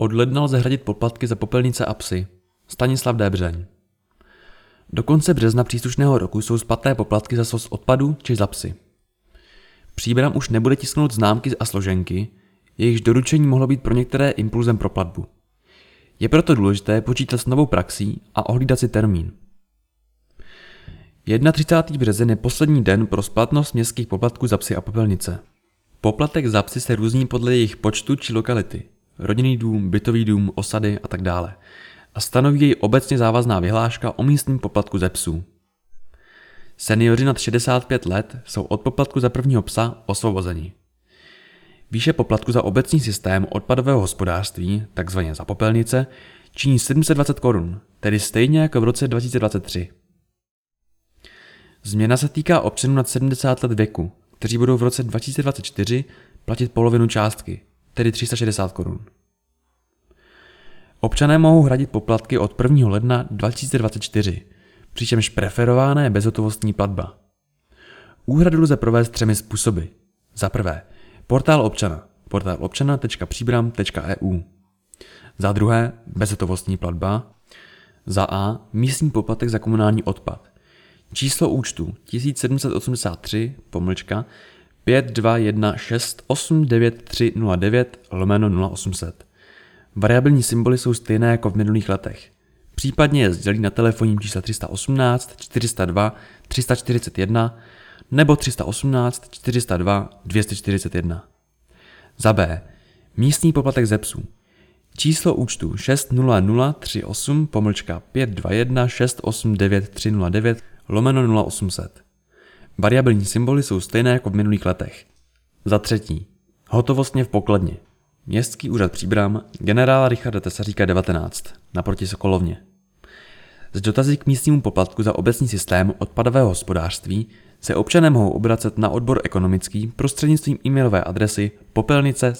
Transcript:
Od ledna lze hradit poplatky za popelnice a psy. Stanislav Débřeň. Do konce března příslušného roku jsou splatné poplatky za sos odpadu či za psy. Příbram už nebude tisknout známky a složenky, jejichž doručení mohlo být pro některé impulzem pro platbu. Je proto důležité počítat s novou praxí a ohlídat si termín. 31. březen je poslední den pro splatnost městských poplatků za psy a popelnice. Poplatek za psy se různí podle jejich počtu či lokality. Rodinný dům, bytový dům, osady a tak dále. A stanoví jej obecně závazná vyhláška o místním poplatku ze psů. Seniori nad 65 let jsou od poplatku za prvního psa osvobozeni. Výše poplatku za obecní systém odpadového hospodářství, takzvaně za popelnice, činí 720 korun, tedy stejně jako v roce 2023. Změna se týká občanů nad 70 let věku, kteří budou v roce 2024 platit polovinu částky, tedy 360 korun. Občané mohou hradit poplatky od 1. ledna 2024, přičemž preferována je bezhotovostní platba. Úhradu lze provést třemi způsoby. Za prvé, portál občana, portálobčana.příbram.eu. Za druhé, bezhotovostní platba. Za A, místní poplatek za komunální odpad. Číslo účtu 1783 pomlčka 52168939 lomeno 0800. Variabilní symboly jsou stejné jako v minulých letech. Případně je sdělí na telefonním čísle 318 402 341 nebo 318 402 241. Za B. Místní poplatek ze psů. Číslo účtu 60038 pomlčka 521 689 309 lomeno 0800. Variabilní symboly jsou stejné jako v minulých letech. Za třetí. Hotovostně v pokladně. Městský úřad Příbram, generála Richarda Tesaříka 19, naproti Sokolovně. Z dotazy k místnímu poplatku za obecní systém odpadového hospodářství se občané mohou obracet na odbor ekonomický prostřednictvím e-mailové adresy popelnice